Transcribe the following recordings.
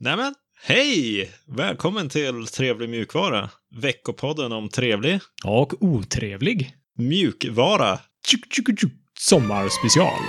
Nämen, hej! Välkommen till Trevlig mjukvara. Veckopodden om trevlig Och otrevlig. mjukvara. Tjuk, tjuk, tjuk. Sommarspecial.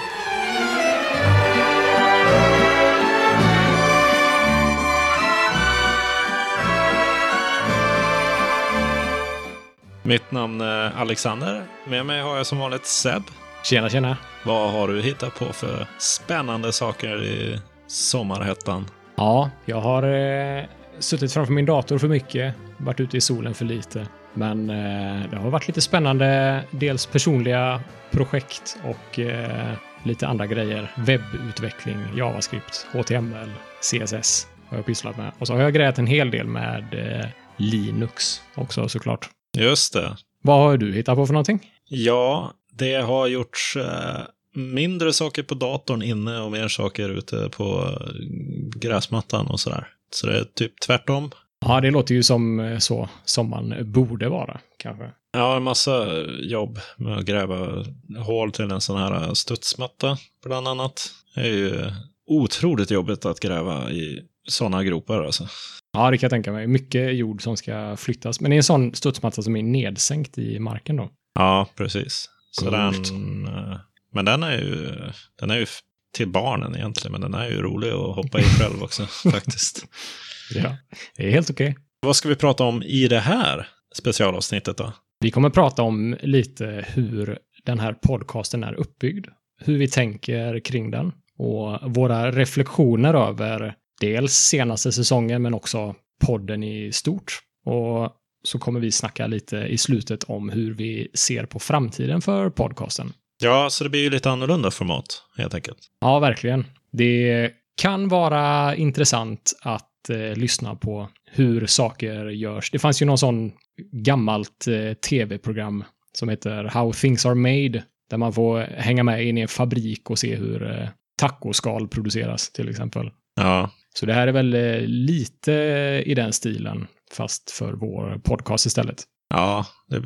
Mitt namn är Alexander. Med mig har jag som vanligt Seb. Tjena, tjena. Vad har du hittat på för spännande saker i sommarhettan? Ja, jag har eh, suttit framför min dator för mycket, varit ute i solen för lite. Men eh, det har varit lite spännande, dels personliga projekt och eh, lite andra grejer. Webbutveckling, JavaScript, HTML, CSS har jag pysslat med. Och så har jag grejat en hel del med eh, Linux också såklart. Just det. Vad har du hittat på för någonting? Ja, det har gjorts eh, mindre saker på datorn inne och mer saker ute på eh, gräsmattan och sådär. Så det är typ tvärtom. Ja, det låter ju som eh, så som man borde vara, kanske. Ja, en massa jobb med att gräva hål till en sån här studsmatta, bland annat. Det är ju otroligt jobbigt att gräva i sådana gropar alltså. Ja, det kan jag tänka mig. Mycket jord som ska flyttas. Men det är en sån studsmatta som är nedsänkt i marken då. Ja, precis. Så Coolt. den, eh, men den är ju, den är ju till barnen egentligen, men den är ju rolig att hoppa i själv också faktiskt. Ja, det är helt okej. Vad ska vi prata om i det här specialavsnittet då? Vi kommer prata om lite hur den här podcasten är uppbyggd. Hur vi tänker kring den och våra reflektioner över dels senaste säsongen men också podden i stort. Och så kommer vi snacka lite i slutet om hur vi ser på framtiden för podcasten. Ja, så det blir ju lite annorlunda format helt enkelt. Ja, verkligen. Det kan vara intressant att eh, lyssna på hur saker görs. Det fanns ju någon sån gammalt eh, tv-program som heter How Things Are Made, där man får hänga med in i en fabrik och se hur eh, tacoskal produceras till exempel. Ja, Så det här är väl eh, lite i den stilen, fast för vår podcast istället. Ja det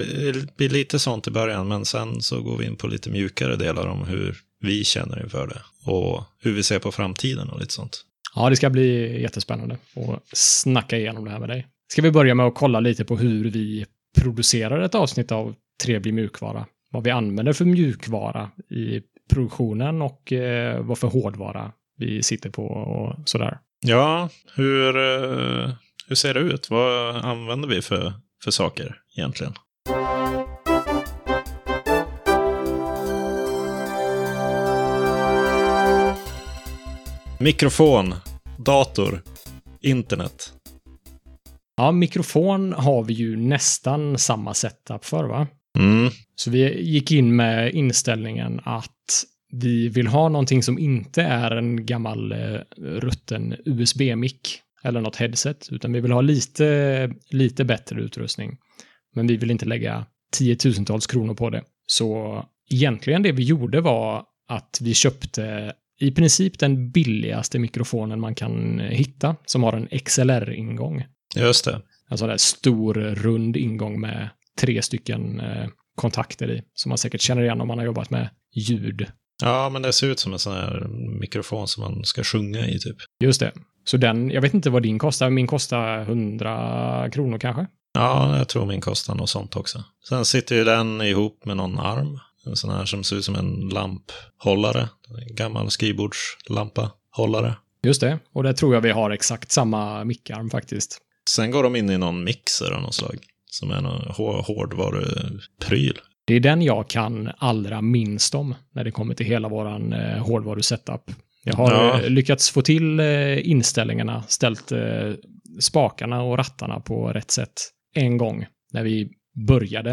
blir lite sånt i början, men sen så går vi in på lite mjukare delar om hur vi känner inför det och hur vi ser på framtiden och lite sånt. Ja, det ska bli jättespännande att snacka igenom det här med dig. Ska vi börja med att kolla lite på hur vi producerar ett avsnitt av Trevlig mjukvara? Vad vi använder för mjukvara i produktionen och eh, vad för hårdvara vi sitter på och sådär. Ja, hur, eh, hur ser det ut? Vad använder vi för, för saker egentligen? Mikrofon, dator, internet. Ja, mikrofon har vi ju nästan samma setup för, va? Mm, Så vi gick in med inställningen att vi vill ha någonting som inte är en gammal eh, rutten USB-mick eller något headset, utan vi vill ha lite, lite bättre utrustning. Men vi vill inte lägga tiotusentals kronor på det. Så egentligen det vi gjorde var att vi köpte i princip den billigaste mikrofonen man kan hitta, som har en XLR-ingång. just det. En sån där stor rund ingång med tre stycken eh, kontakter i. Som man säkert känner igen om man har jobbat med ljud. Ja, men det ser ut som en sån här mikrofon som man ska sjunga i typ. Just det. Så den, jag vet inte vad din kostar, min kostar 100 kronor kanske? Ja, jag tror min kostar något sånt också. Sen sitter ju den ihop med någon arm. En sån här som ser ut som en lamphållare. En gammal skrivbordslampa hållare. Just det. Och där tror jag vi har exakt samma mickarm faktiskt. Sen går de in i någon mixer av något slag. Som är någon hår- hårdvarupryl. Det är den jag kan allra minst om när det kommer till hela våran eh, hårdvarusetup. Jag har Ja. eh, lyckats få till eh, inställningarna, ställt eh, spakarna och rattarna på rätt sätt en gång när vi började,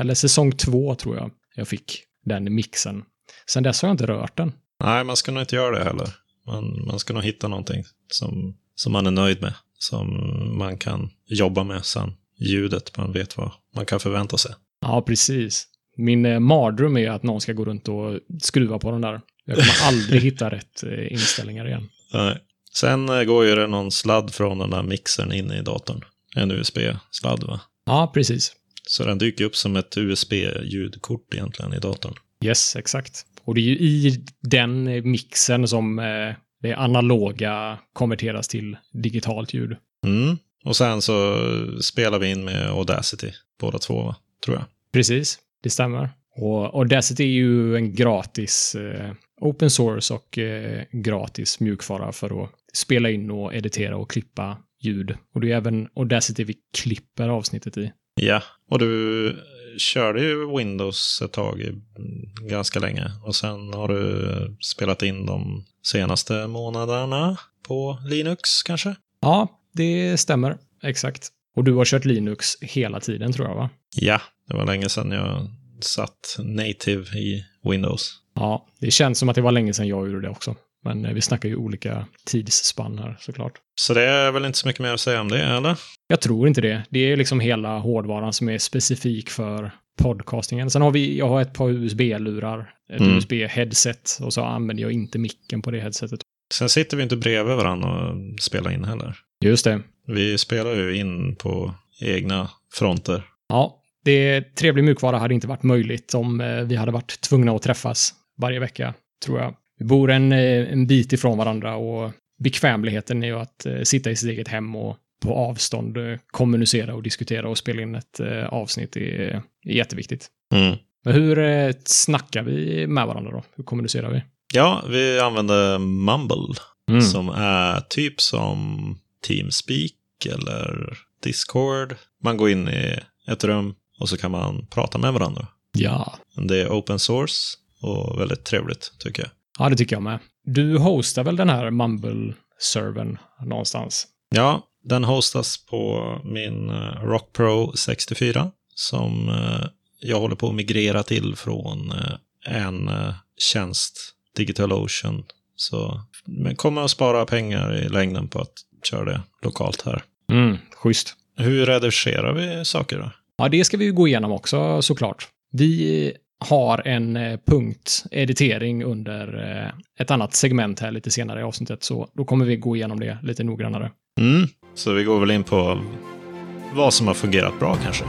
eller säsong två tror jag jag fick den mixen. Sen dess har jag inte rört den. Nej, man ska nog inte göra det heller. Man, man ska nog hitta någonting som, som man är nöjd med. Som man kan jobba med sen. Ljudet, man vet vad man kan förvänta sig. Ja, precis. Min eh, mardröm är att någon ska gå runt och skruva på den där. Jag kommer aldrig hitta rätt eh, inställningar igen. Nej. Sen eh, går ju det någon sladd från den där mixern in i datorn. En USB-sladd va? Ja, precis. Så den dyker upp som ett USB-ljudkort egentligen i datorn. Yes, exakt. Och det är ju i den mixen som eh, det analoga konverteras till digitalt ljud. Mm. Och sen så spelar vi in med Audacity, båda två, va? tror jag. Precis, det stämmer. Och Audacity är ju en gratis eh, open source och eh, gratis mjukvara för att spela in och editera och klippa ljud. Och det är även Audacity vi klipper avsnittet i. Ja, och du körde ju Windows ett tag, mm, ganska länge. Och sen har du spelat in de senaste månaderna på Linux kanske? Ja, det stämmer. Exakt. Och du har kört Linux hela tiden tror jag, va? Ja, det var länge sedan jag satt native i Windows. Ja, det känns som att det var länge sedan jag gjorde det också. Men eh, vi snackar ju olika tidsspann här såklart. Så det är väl inte så mycket mer att säga om det, eller? Jag tror inte det. Det är liksom hela hårdvaran som är specifik för podcastingen. Sen har vi, jag har ett par USB-lurar, ett Mm. USB-headset och så använder jag inte micken på det headsetet. Sen sitter vi inte bredvid varandra och spelar in heller. Just det. Vi spelar ju in på egna fronter. Ja, det trevlig mjukvara hade inte varit möjligt om eh, vi hade varit tvungna att träffas varje vecka, tror jag. Vi bor en, eh, en bit ifrån varandra och bekvämligheten är ju att eh, sitta i sitt eget hem och på avstånd kommunicera och diskutera och spela in ett avsnitt är, är jätteviktigt. Mm. Men hur snackar vi med varandra då? Hur kommunicerar vi? Ja, vi använder Mumble Mm. som är typ som Teamspeak eller Discord. Man går in i ett rum och så kan man prata med varandra. Ja. Det är open source och väldigt trevligt tycker jag. Ja, det tycker jag med. Du hostar väl den här Mumble-servern någonstans? Ja, den hostas på min eh, Rock Pro 64 som eh, jag håller på att migrera till från eh, en tjänst, DigitalOcean. Så men kommer att spara pengar i längden på att köra det lokalt här. Mm, schysst. Hur redigerar vi saker då? Ja, det ska vi ju gå igenom också såklart. Vi har en eh, punkt editering under eh, ett annat segment här lite senare i avsnittet, så då kommer vi gå igenom det lite noggrannare. Mm. Så vi går väl in på vad som har fungerat bra kanske.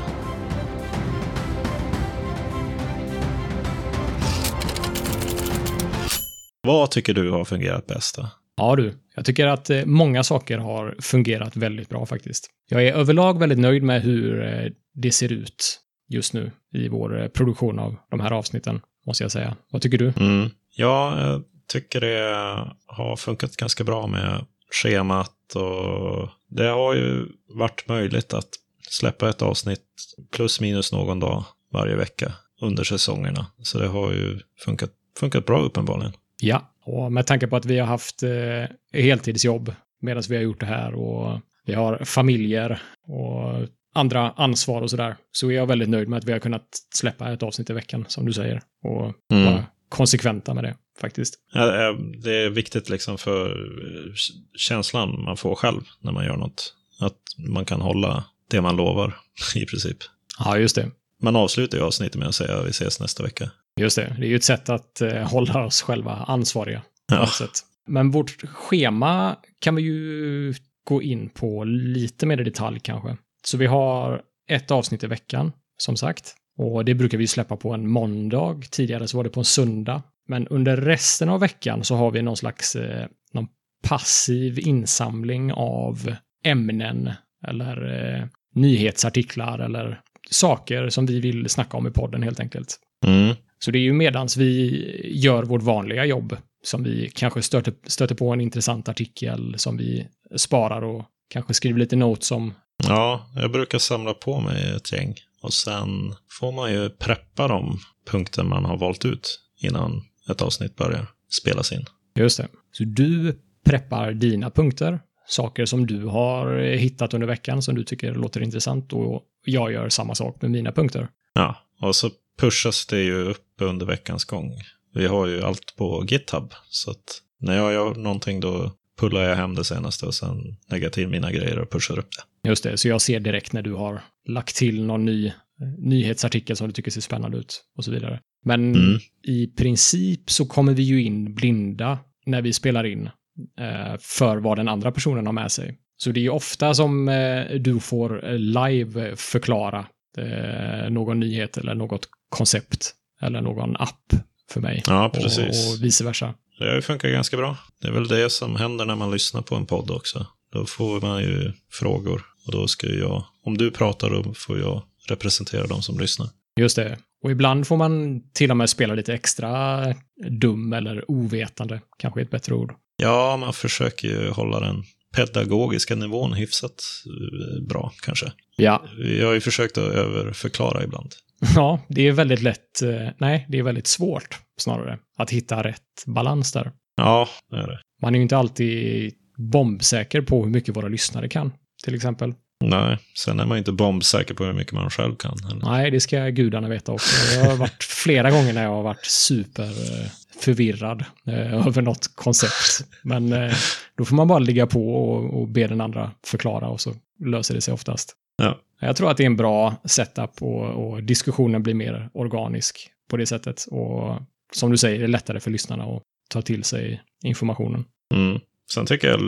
Vad tycker du har fungerat bäst då? Ja du, jag tycker att eh, många saker har fungerat väldigt bra faktiskt. Jag är överlag väldigt nöjd med hur eh, det ser ut just nu i vår eh, produktion av de här avsnitten, måste jag säga. Vad tycker du? Mm. Ja, jag tycker det har funkat ganska bra med schemat och det har ju varit möjligt att släppa ett avsnitt plus minus någon dag varje vecka under säsongerna. Så det har ju funkat, funkat bra uppenbarligen. Ja, och med tanke på att vi har haft eh, heltidsjobb medan vi har gjort det här och vi har familjer och andra ansvar och sådär, så är jag väldigt nöjd med att vi har kunnat släppa ett avsnitt i veckan, som du säger, och Mm. vara konsekventa med det, faktiskt. Ja, eh, Det är viktigt liksom för eh, känslan man får själv när man gör något. Att man kan hålla det man lovar i princip. Ja, just det. Man avslutar ju avsnittet med att säga vi ses nästa vecka. Just det. Det är ju ett sätt att eh, hålla oss själva ansvariga. Ja. Men vårt schema kan vi ju gå in på lite mer i detalj kanske. Så vi har ett avsnitt i veckan, som sagt. Och det brukar vi släppa på en måndag. Tidigare så var det på en söndag. Men under resten av veckan så har vi någon slags eh, någon passiv insamling av ämnen eller eh, nyhetsartiklar eller saker som vi vill snacka om i podden helt enkelt. Mm. Så det är ju medans vi gör vårt vanliga jobb som vi kanske stöter, stöter på en intressant artikel som vi sparar och kanske skriver lite notes om. Ja, jag brukar samla på mig ett gäng. Och sen får man ju preppa de punkter man har valt ut innan ett avsnitt börjar spelas in. Just det. Så du preppar dina punkter, saker som du har hittat under veckan som du tycker låter intressant och jag gör samma sak med mina punkter. Ja, och så pushas det ju upp under veckans gång. Vi har ju allt på GitHub, så att när jag gör någonting då pullar jag hem det senaste och sen lägger till mina grejer och pushar upp det. Just det, så jag ser direkt när du har lagt till någon ny nyhetsartikel som du tycker ser spännande ut och så vidare. Men Mm. i princip så kommer vi ju in blinda när vi spelar in eh, för vad den andra personen har med sig. Så det är ju ofta som eh, du får eh, live förklara eh, någon nyhet eller något koncept eller någon app för mig. Ja, Och, precis. och vice versa. det har ju funkat ganska bra. Det är väl det som händer när man lyssnar på en podd också. Då får man ju frågor och då ska jag, om du pratar då får jag representera de som lyssnar. Just det. Och ibland får man till och med spela lite extra dum eller ovetande, kanske är ett bättre ord. Ja, man försöker ju hålla den pedagogiska nivån hyfsat eh, bra kanske. Ja. Jag har ju försökt att överförklara ibland. Ja, det är väldigt lätt, eh, nej, det är väldigt svårt snarare att hitta rätt balans där. Ja, det är det. Man är ju inte alltid bombsäker på hur mycket våra lyssnare kan, till exempel. Nej, sen är man ju inte bombsäker på hur mycket man själv kan. Eller? Nej, det ska gudarna veta också. Jag har varit flera gånger när jag har varit super eh, förvirrad eh, över något koncept. Men eh, då får man bara ligga på och, och be den andra förklara och så löser det sig oftast. Ja. Jag tror att det är en bra setup och, och diskussionen blir mer organisk på det sättet. Och som du säger, det är lättare för lyssnarna att ta till sig informationen. Mm. Sen tycker jag,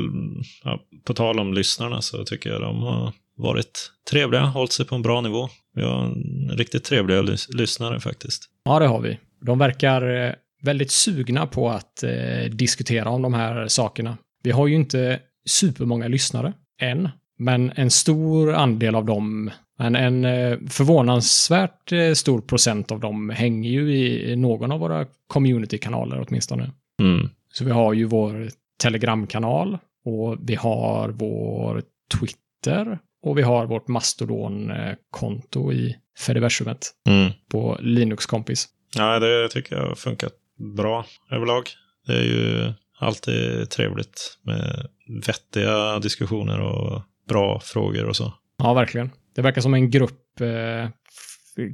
ja, på tal om lyssnarna, så tycker jag de har varit trevliga, hållit sig på en bra nivå. Vi har riktigt trevliga lys lyssnare faktiskt. Ja, det har vi. De verkar eh, väldigt sugna på att eh, diskutera om de här sakerna. Vi har ju inte supermånga lyssnare än, men en stor andel av dem, en, en eh, förvånansvärt eh, stor procent av dem hänger ju i någon av våra community-kanaler åtminstone. Mm. Så vi har ju vår Telegramkanal och vi har vår Twitter och vi har vårt Mastodon-konto i Fediversumet Mm. på Linux kompis. Ja, det tycker jag har funkat bra överlag. Det är ju alltid trevligt med vettiga diskussioner och bra frågor och så. Ja, verkligen. Det verkar som en grupp eh,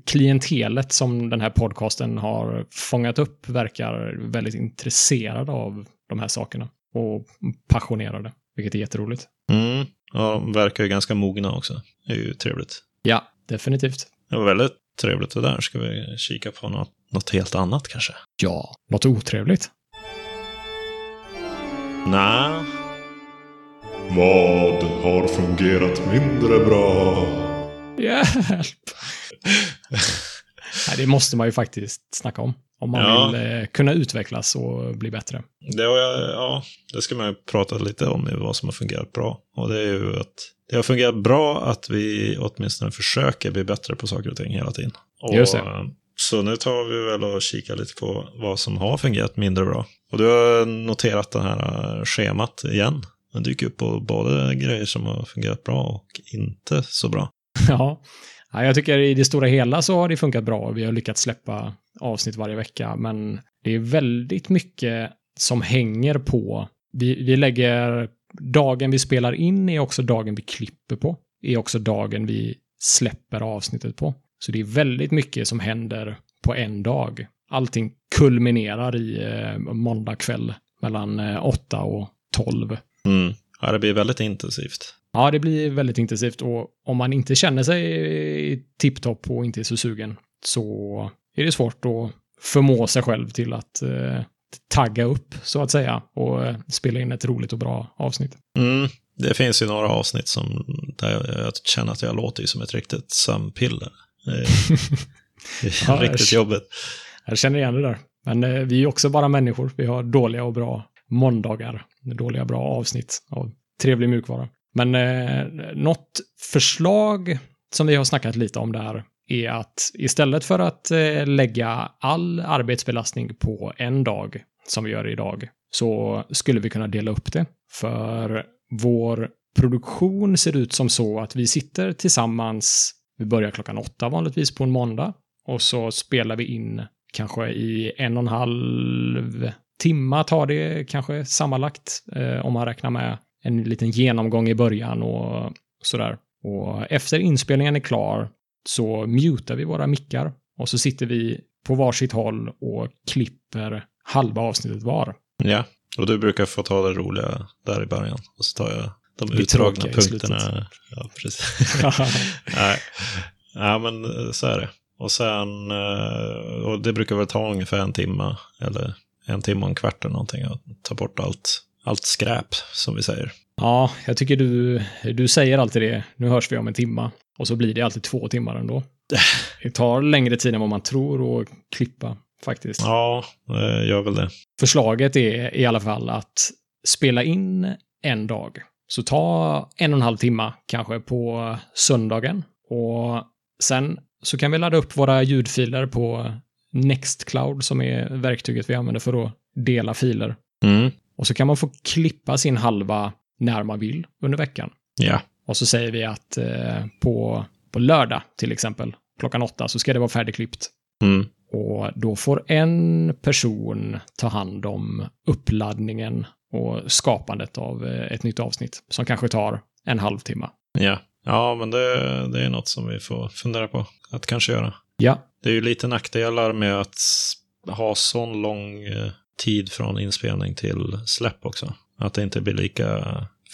klientelet som den här podcasten har fångat upp verkar väldigt intresserade av de här sakerna och passionerade, vilket är jätteroligt. Mm. Ja, de verkar ju ganska mogna också. Det är ju trevligt. Ja, definitivt. Det var väldigt trevligt det där. Ska vi kika på något, något helt annat kanske? Ja, något otrevligt. Nej. Vad har fungerat mindre bra? Hjälp! Nej, det måste man ju faktiskt snacka om. Om man Ja. vill eh, kunna utvecklas och bli bättre. Det, har jag, ja, det ska man ju prata lite om, i vad som har fungerat bra. Och det är ju att det har fungerat bra att vi åtminstone försöker bli bättre på saker och ting hela tiden. Och, Just det. eh, Så nu tar vi väl och kikar lite på vad som har fungerat mindre bra. Och du har noterat det här eh, schemat igen. Den dyker upp på både grejer som har fungerat bra och inte så bra. Ja. ja, jag tycker i det stora hela så har det funkat bra. Vi har lyckats släppa avsnitt varje vecka, men det är väldigt mycket som hänger på. Vi, vi lägger dagen vi spelar in är också dagen vi klipper på. Är också dagen vi släpper avsnittet på. Så det är väldigt mycket som händer på en dag. Allting kulminerar i eh, måndag kväll mellan eh, 8 och 12. Mm. Ja, det blir väldigt intensivt. Ja, det blir väldigt intensivt och om man inte känner sig tipptopp och inte är så sugen så är det svårt att förmå sig själv till att eh, tagga upp så att säga och eh, spela in ett roligt och bra avsnitt. Mm. Det finns ju några avsnitt som, där jag, jag känner att jag låter som ett riktigt sömnpiller. Ja, riktigt jag- jobbigt. Jag känner igen det där. Men eh, vi är också bara människor. Vi har dåliga och bra måndagar. Dåliga bra avsnitt av trevlig mjukvara. Men eh, något förslag som vi har snackat lite om där är att istället för att eh, lägga all arbetsbelastning på en dag som vi gör idag så skulle vi kunna dela upp det. För vår produktion ser ut som så att vi sitter tillsammans, vi börjar klockan åtta vanligtvis på en måndag och så spelar vi in kanske i en och en halv timma tar det kanske sammanlagt eh, om man räknar med en liten genomgång i början och sådär. Och efter inspelningen är klar så mutar vi våra mickar och så sitter vi på varsitt håll och klipper halva avsnittet var. Ja, och du brukar få ta det roliga där i början. Och så tar jag de utdragna punkterna. Ja, precis. Nej. Ja, men eh, så är det. Och sen, eh, och det brukar väl ta ungefär en timme, eller en timme och en kvart eller någonting, att ta bort allt, allt skräp, som vi säger. Ja, jag tycker du, du säger alltid det. Nu hörs vi om en timma. Och så blir det alltid två timmar ändå. Det tar längre tid än vad man tror att klippa. faktiskt. Ja, det gör väl det. Förslaget är i alla fall att spela in en dag. Så ta en och en halv timme kanske på söndagen. Och sen så kan vi ladda upp våra ljudfiler på Nextcloud som är verktyget vi använder för att dela filer. Mm. Och så kan man få klippa sin halva när man vill under veckan. Ja. Och så säger vi att eh, på, på lördag till exempel, klockan åtta, så ska det vara färdigklippt. Mm. Och då får en person ta hand om uppladdningen och skapandet av eh, ett nytt avsnitt som kanske tar en halvtimme. Ja. Ja, men det, det är något som vi får fundera på att kanske göra. Ja, Det är ju lite nackdelar med att ha sån lång eh, tid från inspelning till släpp också. Att det inte blir lika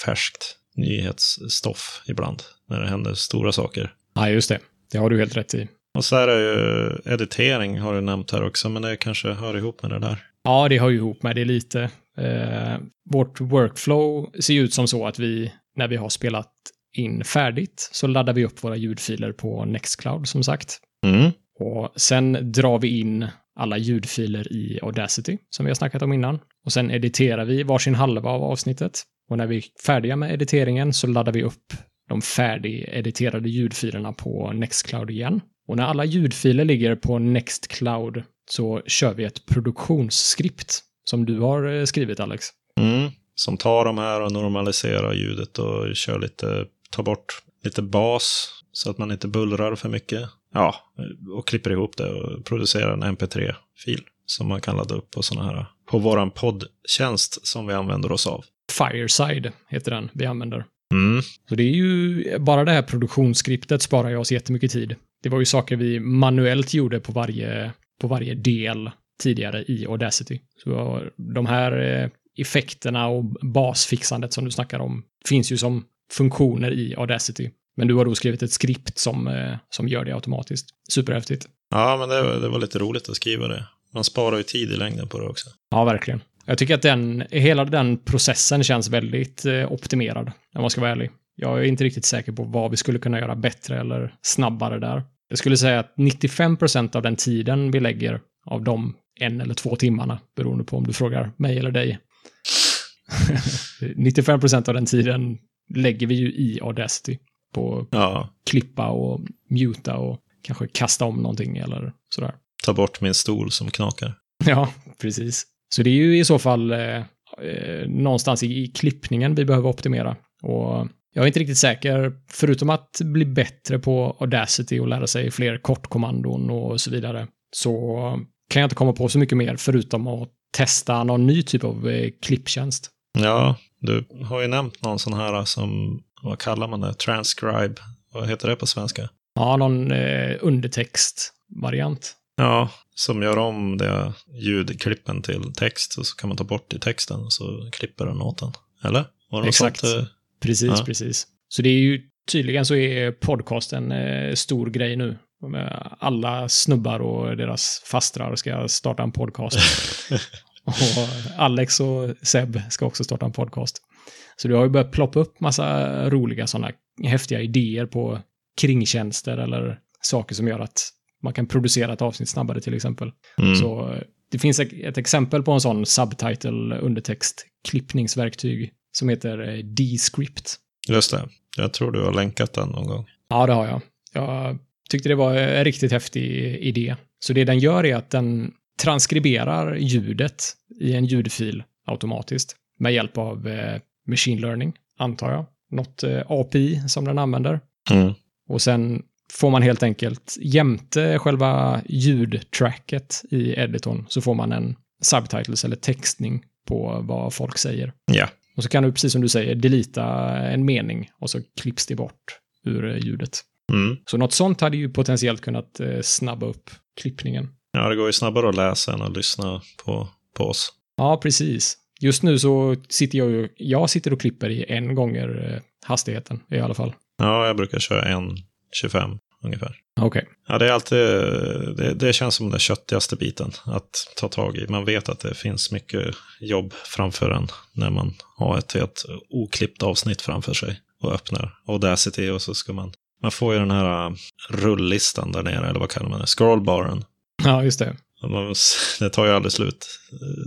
färskt nyhetsstoff ibland när det händer stora saker. ja just det. Det har du helt rätt i. Och så är det ju editering har du nämnt här också, men det kanske hör ihop med det där. Ja, det hör ju ihop med det lite. Eh, vårt workflow ser ju ut som så att vi, när vi har spelat in färdigt, så laddar vi upp våra ljudfiler på Nextcloud som sagt. Mm. Och sen drar vi in alla ljudfiler i Audacity, som vi har snackat om innan. Och sen editerar vi varsin halva av avsnittet. Och när vi är färdiga med editeringen så laddar vi upp de färdigediterade ljudfilerna på Nextcloud igen. Och när alla ljudfiler ligger på Nextcloud så kör vi ett produktionsskript som du har eh, skrivit, Alex. Mm. Som tar de här och normaliserar ljudet och kör lite, tar bort lite bas så att man inte bullrar för mycket. Ja, och klipper ihop det och producerar en mp3-fil som man kan ladda upp på sådana här, på våran poddtjänst som vi använder oss av. Fireside heter den vi använder. Mm. Så det är ju, bara det här produktionsskriptet sparar ju oss jättemycket tid. Det var ju saker vi manuellt gjorde på varje, på varje del tidigare i Audacity. Så de här eh, effekterna och basfixandet som du snackar om finns ju som funktioner i Audacity. Men du har då skrivit ett skript som, eh, som gör det automatiskt. Superhäftigt. Ja, men det, det var lite roligt att skriva det. Man sparar ju tid i längden på det också. Ja, verkligen. Jag tycker att den, hela den processen känns väldigt eh, optimerad, om man ska vara ärlig. Jag är inte riktigt säker på vad vi skulle kunna göra bättre eller snabbare där. Jag skulle säga att 95% av den tiden vi lägger av de en eller två timmarna, beroende på om du frågar mig eller dig. 95% av den tiden lägger vi ju i Audacity på Ja, klippa och muta och kanske kasta om någonting eller sådär. ta bort min stol som knakar. Ja, precis. Så det är ju i så fall eh, eh, någonstans i, i klippningen vi behöver optimera. Och jag är inte riktigt säker, förutom att bli bättre på Audacity och lära sig fler kortkommandon och så vidare, så kan jag inte komma på så mycket mer förutom att testa någon ny typ av eh, klipptjänst. Ja, du har ju nämnt någon sån här som, vad kallar man det, transcribe, vad heter det på svenska? Ja, någon eh, undertextvariant. Ja, som gör om det ljudklippen till text och så kan man ta bort i texten och så klipper den åt den. Eller? Exakt. Sånt, eh? Precis, Ja. precis. Så det är ju tydligen så är podcast en eh, stor grej nu. Alla snubbar och deras fastrar ska starta en podcast. och Alex och Seb ska också starta en podcast. Så det har ju börjat ploppa upp massa roliga sådana häftiga idéer på kringtjänster eller saker som gör att man kan producera ett avsnitt snabbare till exempel. mm. Så eh, det finns ett exempel på en sån subtitle undertext klippningsverktyg som heter eh, Descript. Just det. Jag tror du har länkat den någon gång. Ja, det har jag. Jag tyckte det var en riktigt häftig idé. Så det den gör är att den transkriberar ljudet i en ljudfil automatiskt med hjälp av eh, machine learning, antar jag. Något eh, API som den använder. Mm. Och sen får man helt enkelt jämte själva ljudtracket i editorn så får man en subtitles eller textning på vad folk säger. Ja. Och så kan du, precis som du säger, delita en mening och så klipps det bort ur eh, ljudet. Mm. Så något sånt hade ju potentiellt kunnat eh, snabba upp klippningen. Ja, det går ju snabbare att läsa än att lyssna på, på oss. Ja, precis. Just nu så sitter jag ju, jag sitter och klipper i en gånger eh, hastigheten i alla fall. Ja, jag brukar köra en 25 ungefär. Okej. Ja, det är alltid, det, det känns som den köttigaste biten att ta tag i. Man vet att det finns mycket jobb framför en när man har ett helt oklippt avsnitt framför sig och öppnar Audacity och så ska man, man får ju den här rulllistan där nere, eller vad kallar man det, scrollbaren. Ja, just det. Det tar ju aldrig slut.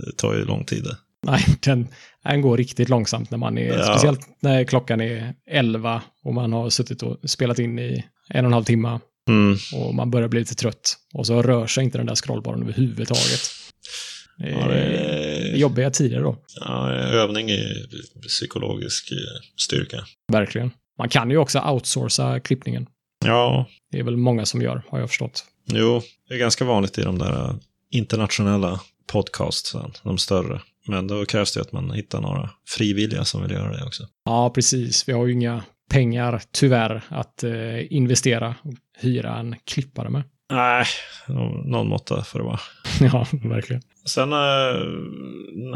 Det tar ju lång tid. Nej, den, den går riktigt långsamt när man är, Ja. speciellt när klockan är 11 och man har suttit och spelat in i en och en halv timme Mm. och man börjar bli lite trött. Och så rör sig inte den där scrollbaren överhuvudtaget. Ja, det är, jobbiga tider då, ja, övning i psykologisk eh, styrka. verkligen. Man kan ju också outsourca klippningen. Ja, Det är väl många som gör, har jag förstått. jo, det är ganska vanligt i de där internationella podcastsen, de större. Men då krävs det att man hittar några frivilliga som vill göra det också. Ja, precis. Vi har ju inga pengar, tyvärr, att eh, investera och hyra en klippare med. Nej, nå- någon måtta får det vara. ja, verkligen. Sen eh,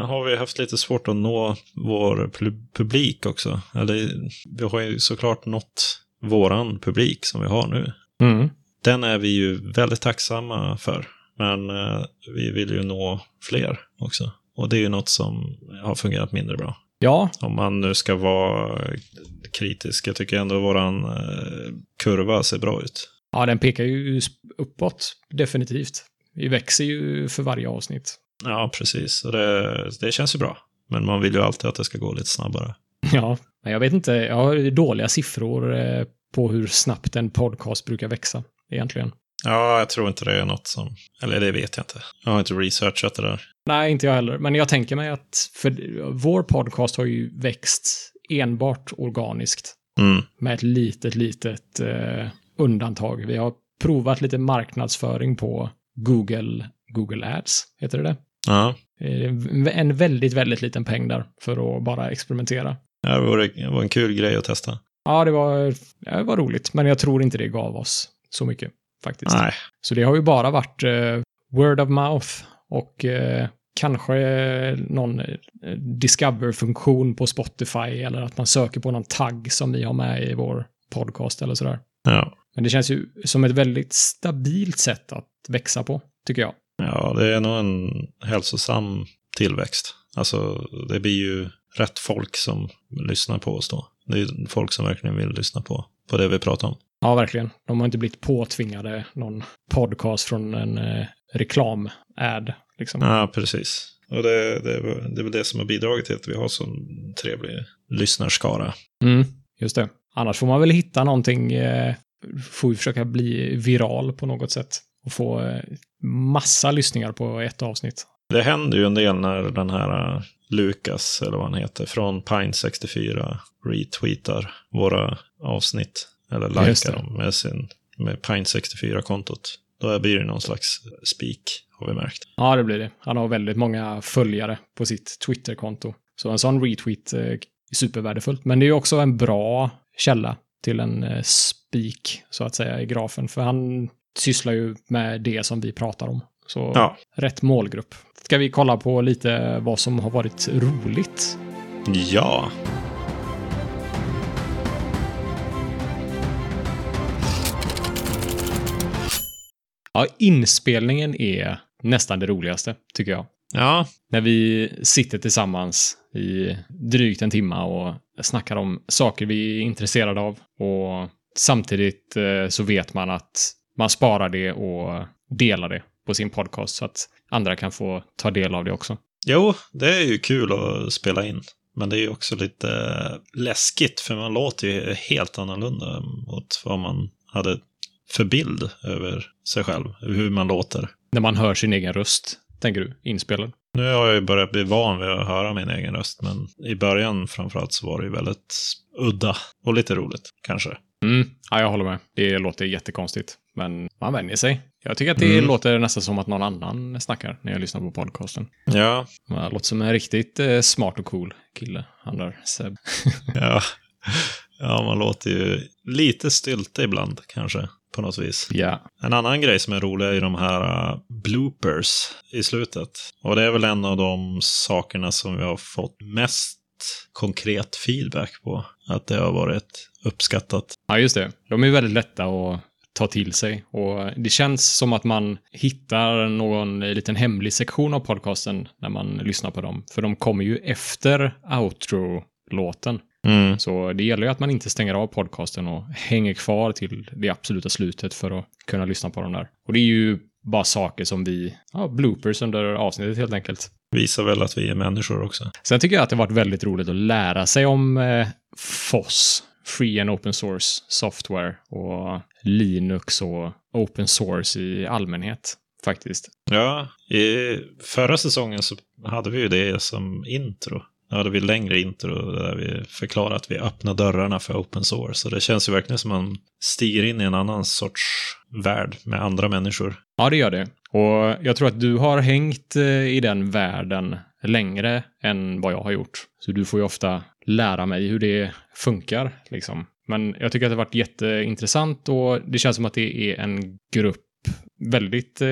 har vi haft lite svårt att nå vår pu- publik också. Eller vi har ju såklart nått våran publik som vi har nu. Mm. Den är vi ju väldigt tacksamma för. Men eh, vi vill ju nå fler också. Och det är ju något som har fungerat mindre bra. Ja, Om man nu ska vara kritisk. Jag tycker ändå våran eh, kurva ser bra ut. ja, den pekar ju uppåt, definitivt. Vi växer ju för varje avsnitt. Ja, precis. Och det, det känns ju bra. Men man vill ju alltid att det ska gå lite snabbare. Ja, men jag vet inte. Jag har dåliga siffror eh, på hur snabbt en podcast brukar växa, egentligen. Ja, jag tror inte det är något som... Eller det vet jag inte. Jag har inte researchat det där. Nej, inte jag heller. Men jag tänker mig att för vår podcast har ju växt enbart organiskt. Mm. Med ett litet, litet eh, undantag. Vi har provat lite marknadsföring på Google, Google Ads, heter det det? Ja, Eh, En väldigt, väldigt liten peng där för att bara experimentera. det var, det var en kul grej att testa. Ja, det var, ja, det var roligt, men jag tror inte det gav oss så mycket faktiskt. Nej, Så det har ju bara varit eh, word of mouth och eh, kanske någon eh, discover-funktion på Spotify eller att man söker på någon tagg som vi har med i vår podcast eller sådär. ja. Men det känns ju som ett väldigt stabilt sätt att växa på, tycker jag. Ja, det är nog en hälsosam tillväxt. Alltså, det blir ju rätt folk som lyssnar på oss då. Det är folk som verkligen vill lyssna på, på det vi pratar om. Ja, verkligen. De har inte blivit påtvingade någon podcast från en eh, reklam-ad. Liksom. Ja, precis. Och det, det, det är väl det som har bidragit till att vi har så trevlig lyssnarskara. Mm, just det. Annars får man väl hitta någonting, eh, får vi försöka bli viral på något sätt. Och få eh, massa lyssningar på ett avsnitt. Det händer ju en del när den här uh, Lukas, eller vad han heter, från Pine64 retweetar våra avsnitt. Eller det. dem med, sin, med Pine64-kontot. Då blir det någon slags spik, har vi märkt. Ja, det blir det. Han har väldigt många följare på sitt Twitter-konto. Så en sån retweet eh, är supervärdefullt. Men det är också en bra källa till en eh, spik, så att säga, i grafen. För han sysslar ju med det som vi pratar om. Så Ja, rätt målgrupp. Ska vi kolla på lite vad som har varit roligt? ja. Ja, inspelningen är nästan det roligaste, tycker jag. Ja, När vi sitter tillsammans i drygt en timme och snackar om saker vi är intresserade av. Och samtidigt eh, så vet man att man sparar det och delar det på sin podcast så att andra kan få ta del av det också. jo, det är ju kul att spela in. Men det är ju också lite läskigt, för man låter ju helt annorlunda mot vad man hade för bild över sig själv, hur man låter. När man hör sin egen röst, tänker du, inspelad. Nu har jag ju börjat bli van vid att höra min egen röst, men i början framförallt så var det ju väldigt udda och lite roligt, kanske. Mm, ja, jag håller med. Det låter jättekonstigt, men man vänjer sig. Jag tycker att det Mm. låter nästan som att någon annan snackar när jag lyssnar på podcasten. Ja, Man låter som en riktigt eh, smart och cool kille, han där Seb. ja. Ja, man låter ju lite stylte ibland, kanske, på något vis. Ja. En annan grej som är rolig är ju de här uh, bloopers i slutet. Och det är väl en av de sakerna som vi har fått mest konkret feedback på. Att det har varit uppskattat. Ja, just det. De är väldigt lätta att ta till sig. Och det känns som att man hittar någon liten hemlig sektion av podcasten när man lyssnar på dem. För de kommer ju efter outro-låten. Mm. Så det gäller ju att man inte stänger av podcasten och hänger kvar till det absoluta slutet för att kunna lyssna på dem där. Och det är ju bara saker som vi, ja, bloopers under avsnittet helt enkelt. Visar väl att vi är människor också. Sen tycker jag att det varit väldigt roligt att lära sig om eh, FOSS, Free and Open Source Software och Linux och Open Source i allmänhet faktiskt. Ja, i förra säsongen så hade vi ju det som intro. Nu hade vi längre intro där vi förklarade att vi öppnar dörrarna för open source. Så det känns ju verkligen som man stiger in i en annan sorts värld med andra människor. Ja, det gör det. Och jag tror att du har hängt eh, i den världen längre än vad jag har gjort. Så du får ju ofta lära mig hur det funkar, liksom. Men jag tycker att det har varit jätteintressant och det känns som att det är en grupp väldigt eh,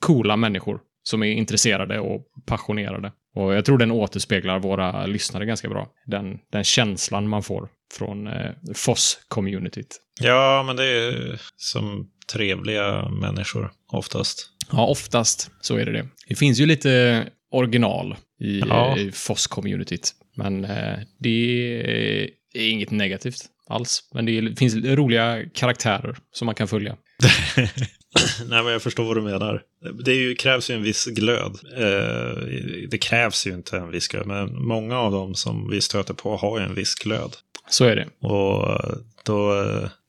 coola människor som är intresserade och passionerade. Och jag tror den återspeglar våra lyssnare ganska bra. Den, den känslan man får från eh, FOSS-communityt. Ja, men det är som trevliga människor oftast. Ja, oftast så är det det. Det finns ju lite original i, Ja. i FOSS-communityt. Men eh, det är inget negativt alls. Men det är, finns roliga karaktärer som man kan följa. Nej, men jag förstår vad du menar. Det ju, krävs ju en viss glöd. Eh, det krävs ju inte en viss glöd, men många av dem som vi stöter på har ju en viss glöd. Så är det. Och då,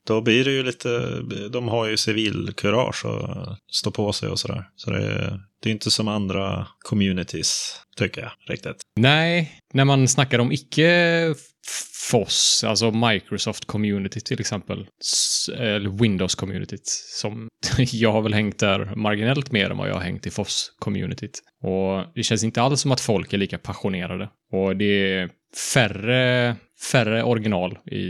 då blir det ju lite, de har ju civilkurage och stå på sig och sådär. Så det, det är inte som andra communities, tycker jag, riktigt. Nej, när man snackar om icke FOSS, alltså Microsoft Community till exempel, eller Windows Communityt, som jag har väl hängt där marginellt mer än vad jag har hängt i FOSS-communityt. Och det känns inte alls som att folk är lika passionerade. Och det är färre, färre original i,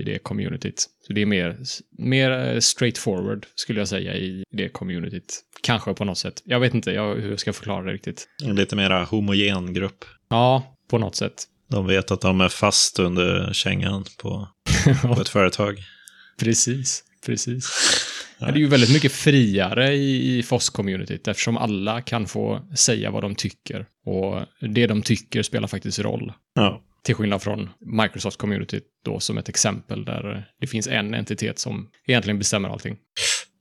i det communityt. Så det är mer, mer straightforward, skulle jag säga, i det communityt. Kanske på något sätt. Jag vet inte jag, hur jag ska förklara det riktigt. En lite mera homogen grupp. Ja, på något sätt. De vet att de är fast under kängan på, på ett företag. Precis, precis. Ja, det är ju väldigt mycket friare i, i FOSS-communityt eftersom alla kan få säga vad de tycker. Och det de tycker spelar faktiskt roll. Ja. Till skillnad från Microsoft-communityt då som ett exempel där det finns en entitet som egentligen bestämmer allting.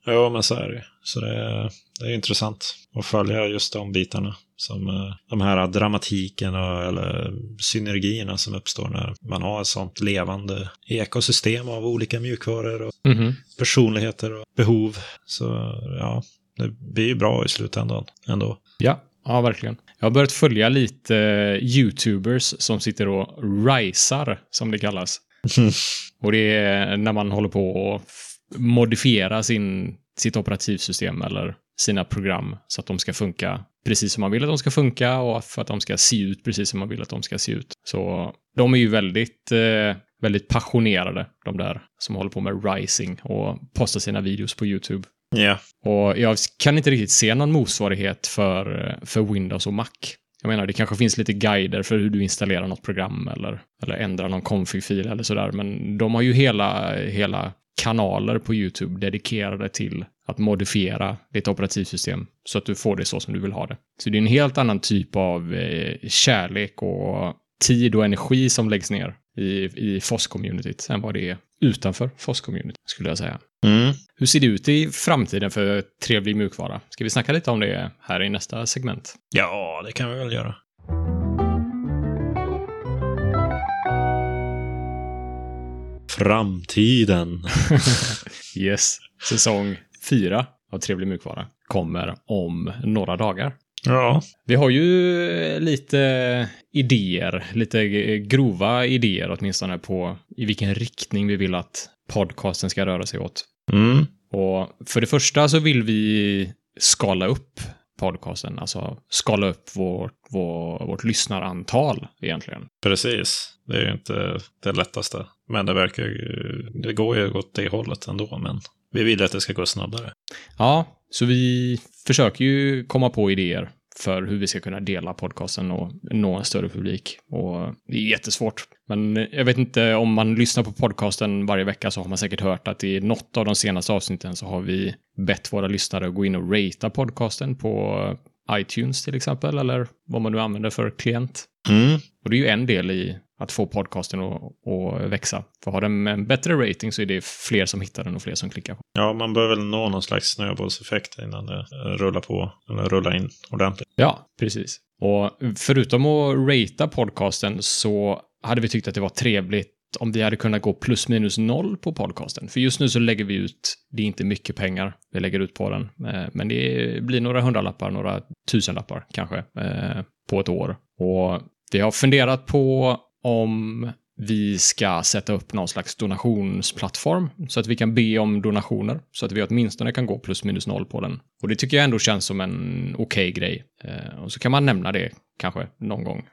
Ja, men så är det. Så det är, det är intressant att följa just de bitarna. Som eh, de här dramatiken och, eller synergierna som uppstår när man har ett sånt levande ekosystem av olika mjukvaror och Mhm. personligheter och behov. Så ja, det blir ju bra i slutändan ändå. Ja, ja, verkligen. Jag har börjat följa lite YouTubers som sitter och risar, som det kallas. Och det är när man håller på och modifiera sin, sitt operativsystem eller sina program så att de ska funka precis som man vill att de ska funka och för att de ska se ut precis som man vill att de ska se ut. Så de är ju väldigt, eh, väldigt passionerade, de där som håller på med rising och postar sina videos på YouTube. Ja, Och jag kan inte riktigt se någon motsvarighet för, för Windows och Mac. Jag menar, det kanske finns lite guider för hur du installerar något program eller, eller ändrar någon config-fil eller sådär, men de har ju hela, hela kanaler på YouTube dedikerade till att modifiera ditt operativsystem så att du får det så som du vill ha det. Så det är en helt annan typ av eh, kärlek och tid och energi som läggs ner i, i FOSS-communityt än vad det är utanför FOSS-communityt, skulle jag säga. mm. Hur ser det ut i framtiden för trevlig mjukvara? Ska vi snacka lite om det här i nästa segment? ja det kan vi väl göra. Framtiden. Yes. Säsong fyra av Trevlig mjukvara kommer om några dagar. Ja, Vi har ju lite idéer, lite grova idéer åtminstone på i vilken riktning vi vill att podcasten ska röra sig åt. mm. Och för det första så vill vi skala upp podcasten, alltså skala upp vårt, vår, vårt lyssnarantal egentligen. precis. Det är ju inte det lättaste. Men det verkar det går ju åt det hållet ändå. Men vi vill att det ska gå snabbare. Ja, så vi försöker ju komma på idéer för hur vi ska kunna dela podcasten och nå en större publik. Och det är jättesvårt. Men jag vet inte, om man lyssnar på podcasten varje vecka så har man säkert hört att i något av de senaste avsnitten så har vi bett våra lyssnare att gå in och ratea podcasten på iTunes till exempel, eller vad man nu använder för klient. Mm. Och det är ju en del i att få podcasten att, att växa. För har den en bättre rating så är det fler som hittar den och fler som klickar. Ja, man bör väl nå någon slags snöbollseffekt innan det rullar på, eller rullar in ordentligt. Ja, precis. Och förutom att ratea podcasten så hade vi tyckt att det var trevligt om vi hade kunnat gå plus minus noll på podcasten. För just nu så lägger vi ut, det är inte mycket pengar vi lägger ut på den, eh, men det blir några hundralappar, några tusenlappar kanske eh, på ett år. Och vi har funderat på om vi ska sätta upp någon slags donationsplattform så att vi kan be om donationer så att vi åtminstone kan gå plus minus noll på den. Och det tycker jag ändå känns som en okej okay grej. Eh, och så kan man nämna det kanske någon gång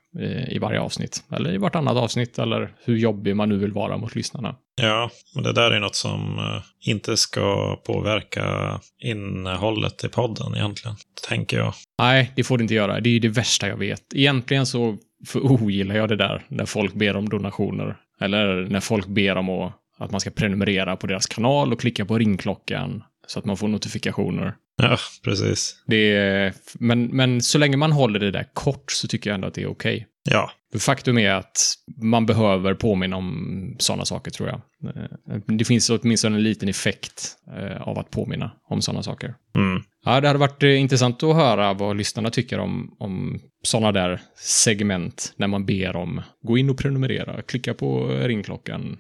i varje avsnitt eller i vartannat avsnitt eller hur jobbig man nu vill vara mot lyssnarna. Ja, men det där är något som eh, inte ska påverka innehållet i podden egentligen, tänker jag. Nej, det får det inte göra. Det är ju det värsta jag vet. Egentligen så för ogillar jag det där när folk ber om donationer. Eller när folk ber om att, att man ska prenumerera på deras kanal och klicka på ringklockan så att man får notifikationer. Ja, precis. Det är, men, men så länge man håller det där kort så tycker jag ändå att det är okej. Okay. Ja. Faktum är att man behöver påminna om sådana saker, tror jag. Eh, det finns åtminstone en liten effekt eh, av att påminna om sådana saker. Mm. Ja, det hade varit eh, intressant att höra vad lyssnarna tycker om, om sådana där segment när man ber om gå in och prenumerera, klicka på ringklockan,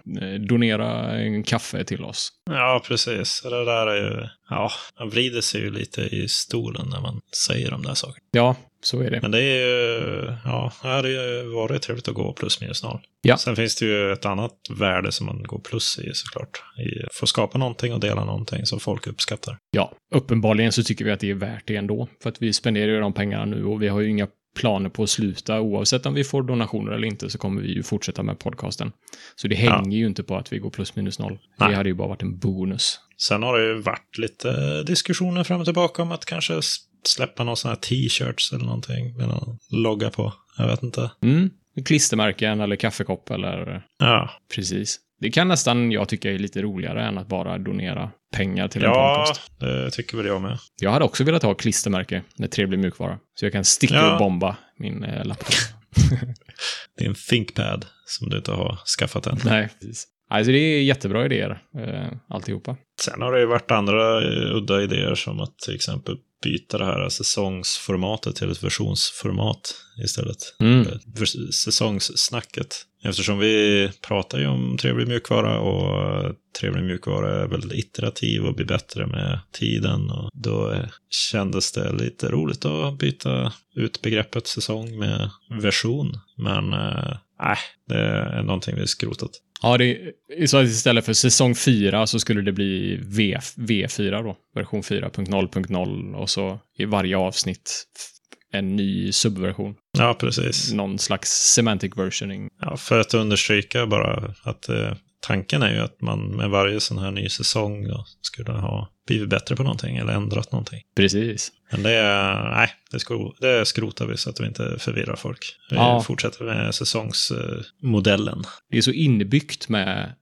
donera en kaffe till oss. Ja, precis. Det där är ju, ja, man vrider sig ju lite i stolen när man säger de där sakerna. Ja, så är det. Men det är ju, ja, det ju varit trevligt att gå plus minus noll. Ja. Sen finns det ju ett annat värde som man går plus i såklart. I att få skapa någonting och dela någonting som folk uppskattar. Ja, uppenbarligen så tycker vi att det är värt det ändå. För att vi spenderar ju de pengarna nu och vi har ju inga planer på att sluta. Oavsett om vi får donationer eller inte så kommer vi ju fortsätta med podcasten. Så det hänger ja. ju inte på att vi går plus minus noll. Nej. Det hade ju bara varit en bonus. Sen har det ju varit lite diskussioner fram och tillbaka om att kanske släppa någon sån här t-shirts eller någonting med någon logga på. Jag vet inte. Mm. Klistermärken eller kaffekopp eller... Ja. Precis. Det kan nästan jag tycka är lite roligare än att bara donera pengar till en ja, podcast. Ja, det tycker väl jag med. Jag hade också velat ha klistermärke med trevlig mjukvara. Så jag kan sticka ja. och bomba min eh, laptop. det är en ThinkPad som du inte har skaffat än. Nej, precis. Alltså det är jättebra idéer, eh, alltihopa. Sen har det ju varit andra eh, udda idéer som att till exempel byta det här säsongsformatet till ett versionsformat istället. Mm. Säsongssnacket. Eftersom vi pratar ju om trevlig mjukvara och trevlig mjukvara är väl iterativ och blir bättre med tiden. Och då kändes det lite roligt att byta ut begreppet säsong med version. Men äh, det är någonting vi skrotat. Ja, det är så att istället för säsong 4 så skulle det bli v, V4 då, version 4.0.0 och så i varje avsnitt en ny subversion. Ja, precis. Någon slags semantic versioning. Ja, för att understryka bara att eh, tanken är ju att man med varje sån här ny säsong skulle ha blivit bättre på någonting eller ändrat någonting. Precis. Men det, nej, det, sko, det skrotar vi så att vi inte förvirrar folk. Vi Ja. fortsätter med säsongsmodellen. Det är så inbyggt med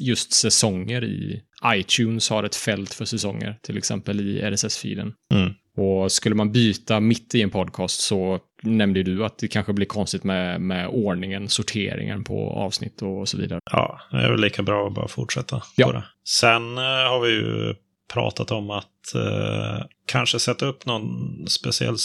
just säsonger i iTunes har ett fält för säsonger, till exempel i RSS-filen. Mm. Och skulle man byta mitt i en podcast så nämnde du att det kanske blir konstigt med, med ordningen, sorteringen på avsnitt och så vidare. Ja, det är väl lika bra att bara fortsätta Ja. på det. Sen eh, har vi ju pratat om att eh, kanske sätta upp någon speciell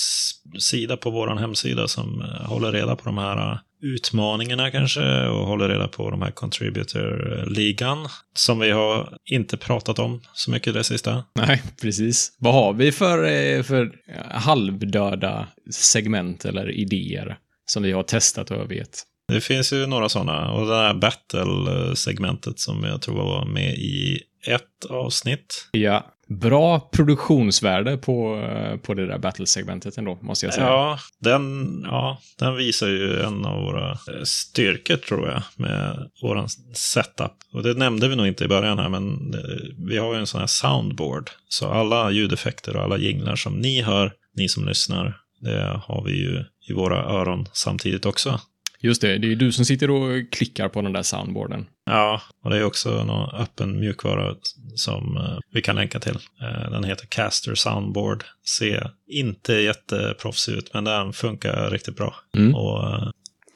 sida på vår hemsida som eh, håller reda på de här eh, utmaningarna kanske och håller reda på de här contributor-ligan som vi har inte pratat om så mycket det sista. Nej, precis. Vad har vi för, eh, för halvdöda segment eller idéer som vi har testat och vet? Det finns ju några sådana och det här battle-segmentet som jag tror var med i ett avsnitt. Ja, bra produktionsvärde på, eh, på det där battle-segmentet ändå, måste jag säga. Ja den, ja, den visar ju en av våra eh, styrkor tror jag med våran setup. Och det nämnde vi nog inte i början här, men eh, vi har ju en sån här soundboard. Så alla ljudeffekter och alla jinglar som ni hör, ni som lyssnar, det har vi ju i våra öron samtidigt också. Just det, det är du som sitter och klickar på den där soundboarden. Ja, och det är också någon öppen mjukvara som eh, vi kan länka till. Eh, Den heter Caster Soundboard. Ser inte jätteproffsig ut, men den funkar riktigt bra. Mm. Och eh,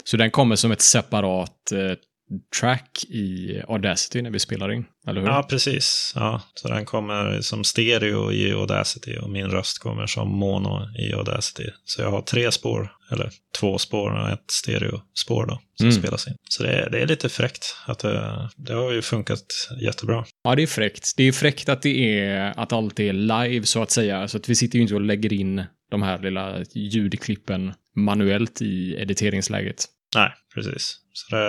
Så den kommer som ett separat track i Audacity när vi spelar in, eller hur? Ja, precis. Ja, så den kommer som stereo i Audacity och min röst kommer som mono i Audacity. Så jag har tre spår, eller två spår och ett stereospår då, som Mm. spelas in. Så det är, det är lite fräckt. Att det, det har ju funkat jättebra. Ja, det är fräckt. Det är fräckt att det är, att allt är live så att säga. Så att vi sitter ju inte och lägger in de här lilla ljudklippen manuellt i editeringsläget. Nej, precis. Så det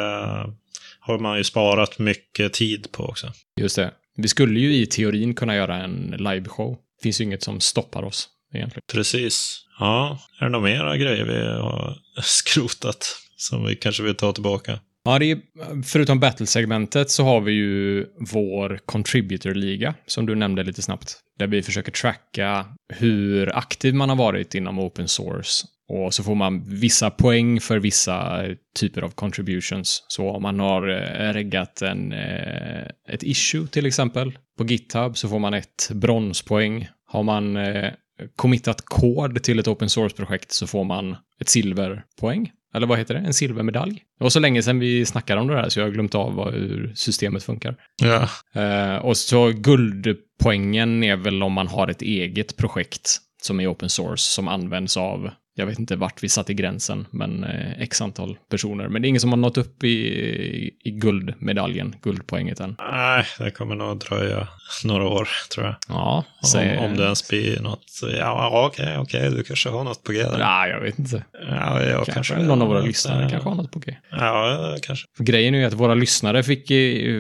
har man ju sparat mycket tid på också. Just det. Vi skulle ju i teorin kunna göra en liveshow. Det finns ju inget som stoppar oss egentligen. Precis. Ja, är det några mera grejer vi har skrotat som vi kanske vill ta tillbaka? Ja, det är, förutom battle-segmentet så har vi ju vår contributor-liga, som du nämnde lite snabbt. Där vi försöker tracka hur aktiv man har varit inom open source. Och så får man vissa poäng för vissa typer av contributions. Så om man har eh, reggat en, eh, ett issue till exempel på GitHub så får man ett bronspoäng. Har man eh, committat kod till ett open source-projekt så får man ett silverpoäng. Eller vad heter det? En silvermedalj? Det var så länge sedan vi snackade om det där så jag har glömt av vad, hur systemet funkar. Ja, Eh, och så guldpoängen är väl om man har ett eget projekt som är open source som används av, jag vet inte vart vi satte gränsen, men eh, x antal personer. Men det är ingen som har nått upp i, i guldmedaljen, guldpoänget än. nej, det kommer nog dröja några år tror jag. Ja, Om, säg- om det ens blir något. Ja, okej, okej, du kanske har något på G där. Ja, jag vet inte. Ja, jag Kanske, kanske. någon av våra lyssnare kanske har något på G. Ja, kanske. För grejen är ju att våra lyssnare fick,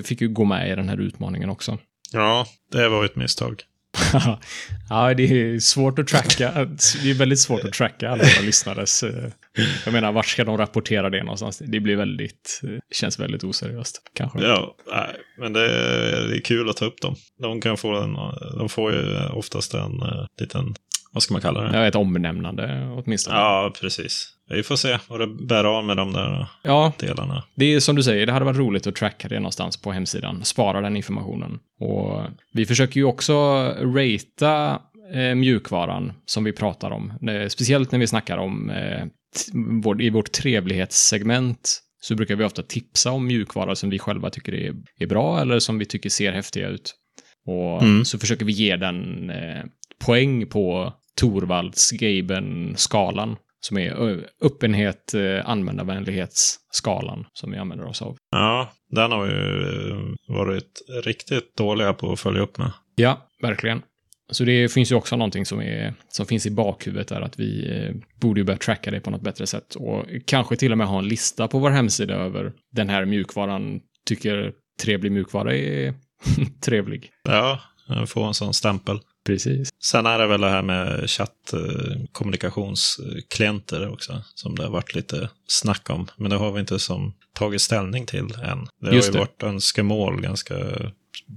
fick ju gå med i den här utmaningen också. Ja, det var ett misstag. Ja, det är svårt att tracka. Det är väldigt svårt att tracka alla våra lyssnares... eh, Jag menar, vart ska de rapportera det någonstans? Det blir väldigt... eh, känns väldigt oseriöst, kanske. Ja, nej, men det är, det är kul att ta upp dem. De kan få en, de får ju oftast en uh, liten, vad ska man kalla det? Ja, ett omnämnande åtminstone. Ja, precis. Vi får se vad det bär av med de där ja, delarna. det är som du säger, det hade varit roligt att tracka det någonstans på hemsidan. Spara den informationen. Och vi försöker ju också ratea eh, mjukvaran som vi pratar om. Speciellt när vi snackar om eh, vår, i vårt trevlighetssegment så brukar vi ofta tipsa om mjukvara som vi själva tycker är, är bra eller som vi tycker ser häftiga ut. Och Mm. så försöker vi ge den eh, poäng på Torvalds Gaben-skalan som är öppenhet, eh, användarvänlighetsskalan som vi använder oss av. Ja, den har vi ju eh, varit riktigt dåliga på att följa upp med. Ja, verkligen. Så det finns ju också någonting som, är, som finns i bakhuvudet där att vi eh, borde ju börja tracka det på något bättre sätt och kanske till och med ha en lista på vår hemsida över den här mjukvaran tycker trevlig mjukvara är trevlig. Ja, få en sån stämpel. Precis. Sen är det väl det här med chattkommunikationsklienter också, som det har varit lite snack om. Men det har vi inte som tagit ställning till än. Det Just har det. ju varit önskemål, ganska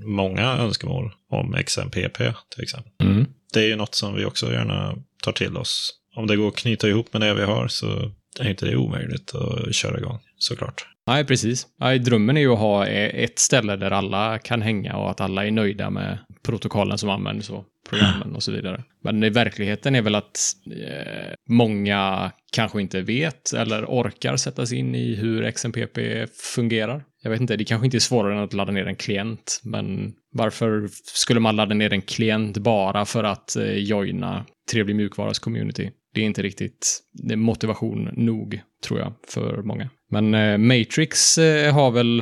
många önskemål om XMPP till exempel. Mm. Det är ju något som vi också gärna tar till oss. Om det går att knyta ihop med det vi har så är inte det omöjligt att köra igång, såklart. Nej, precis. Nej, drömmen är ju att ha eh, ett ställe där alla kan hänga och att alla är nöjda med protokollen som används och programmen och så vidare. Men i verkligheten är väl att eh, många kanske inte vet eller orkar sätta sig in i hur XMPP fungerar. Jag vet inte, det kanske inte är svårare än att ladda ner en klient, men varför skulle man ladda ner en klient bara för att eh, joina Trevlig mjukvaras community? Det är inte riktigt det är motivation nog, tror jag, för många. Men eh, Matrix eh, har väl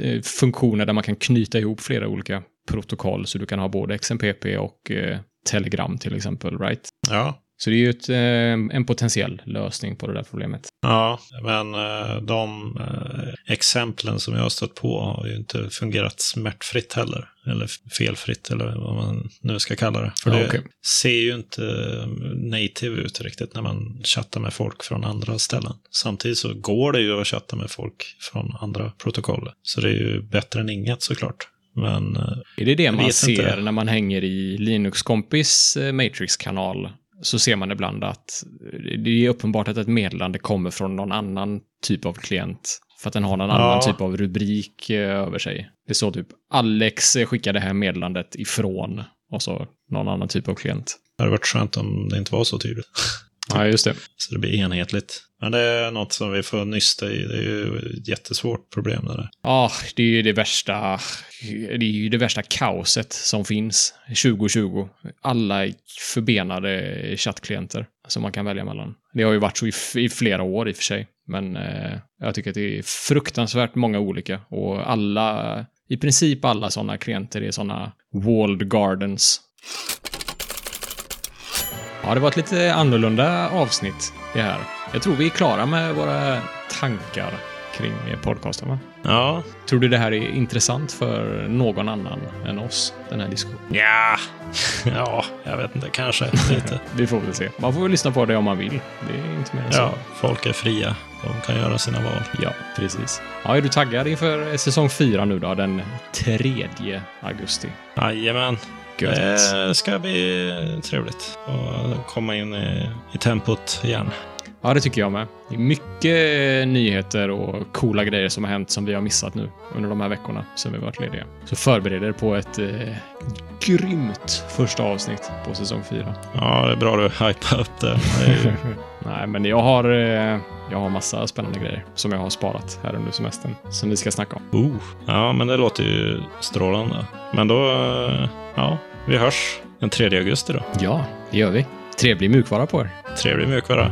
eh, funktioner där man kan knyta ihop flera olika protokoll, så du kan ha både XMPP och eh, Telegram till exempel, right? Ja, så det är ju ett, eh, en potentiell lösning på det där problemet. Ja, men eh, de eh, exemplen som jag har stött på har ju inte fungerat smärtfritt heller. Eller felfritt, eller vad man nu ska kalla det. För Ja, det ser ju inte native ut riktigt när man chattar med folk från andra ställen. Samtidigt så går det ju att chatta med folk från andra protokoll. Så det är ju bättre än inget såklart. Men Är det det man ser inte. när man hänger i Linux-kompis Matrix-kanal? Så ser man ibland att det är uppenbart att ett meddelande kommer från någon annan typ av klient. För att den har någon Ja. annan typ av rubrik eh, över sig. Det är så typ Alex skickar det här meddelandet ifrån och så någon annan typ av klient. det hade varit skönt om det inte var så tydligt. Ja, just det. Så det blir enhetligt. Men det är något som vi får nysta i. Det är ju ett jättesvårt problem det där. Ja, det är ju det värsta. Det är ju det värsta kaoset som finns 2020. Alla förbenade chattklienter som man kan välja mellan. Det har ju varit så i, flera år i och för sig. Men eh, jag tycker att det är fruktansvärt många olika och alla, i princip alla sådana klienter är sådana walled gardens. Ja, det var ett lite annorlunda avsnitt det här. Jag tror vi är klara med våra tankar kring podcasten, va? Ja, Tror du det här är intressant för någon annan än oss, den här diskussionen? ja, ja, jag vet inte, kanske lite. Vi får väl se. Man får väl lyssna på det om man vill. Det är inte mer än så. Ja, folk är fria. De kan göra sina val. Ja, precis. Ja, är du taggad inför säsong fyra nu då, den 3 augusti? Jajamän. Gött. Det ska bli trevligt att komma in i, i tempot igen. Ja, det tycker jag med. Det är mycket nyheter och coola grejer som har hänt som vi har missat nu under de här veckorna som vi varit lediga. Så förbered er på ett eh, grymt första avsnitt på säsong fyra. Ja, det är bra du hypar upp det. Nej, men jag har, eh, jag har massa spännande grejer som jag har sparat här under semestern som vi ska snacka om. oh. Ja, men det låter ju strålande. Men då, eh, ja, vi hörs den 3 augusti då. Ja, det gör vi. Trevlig mjukvara på er. Trevlig mjukvara.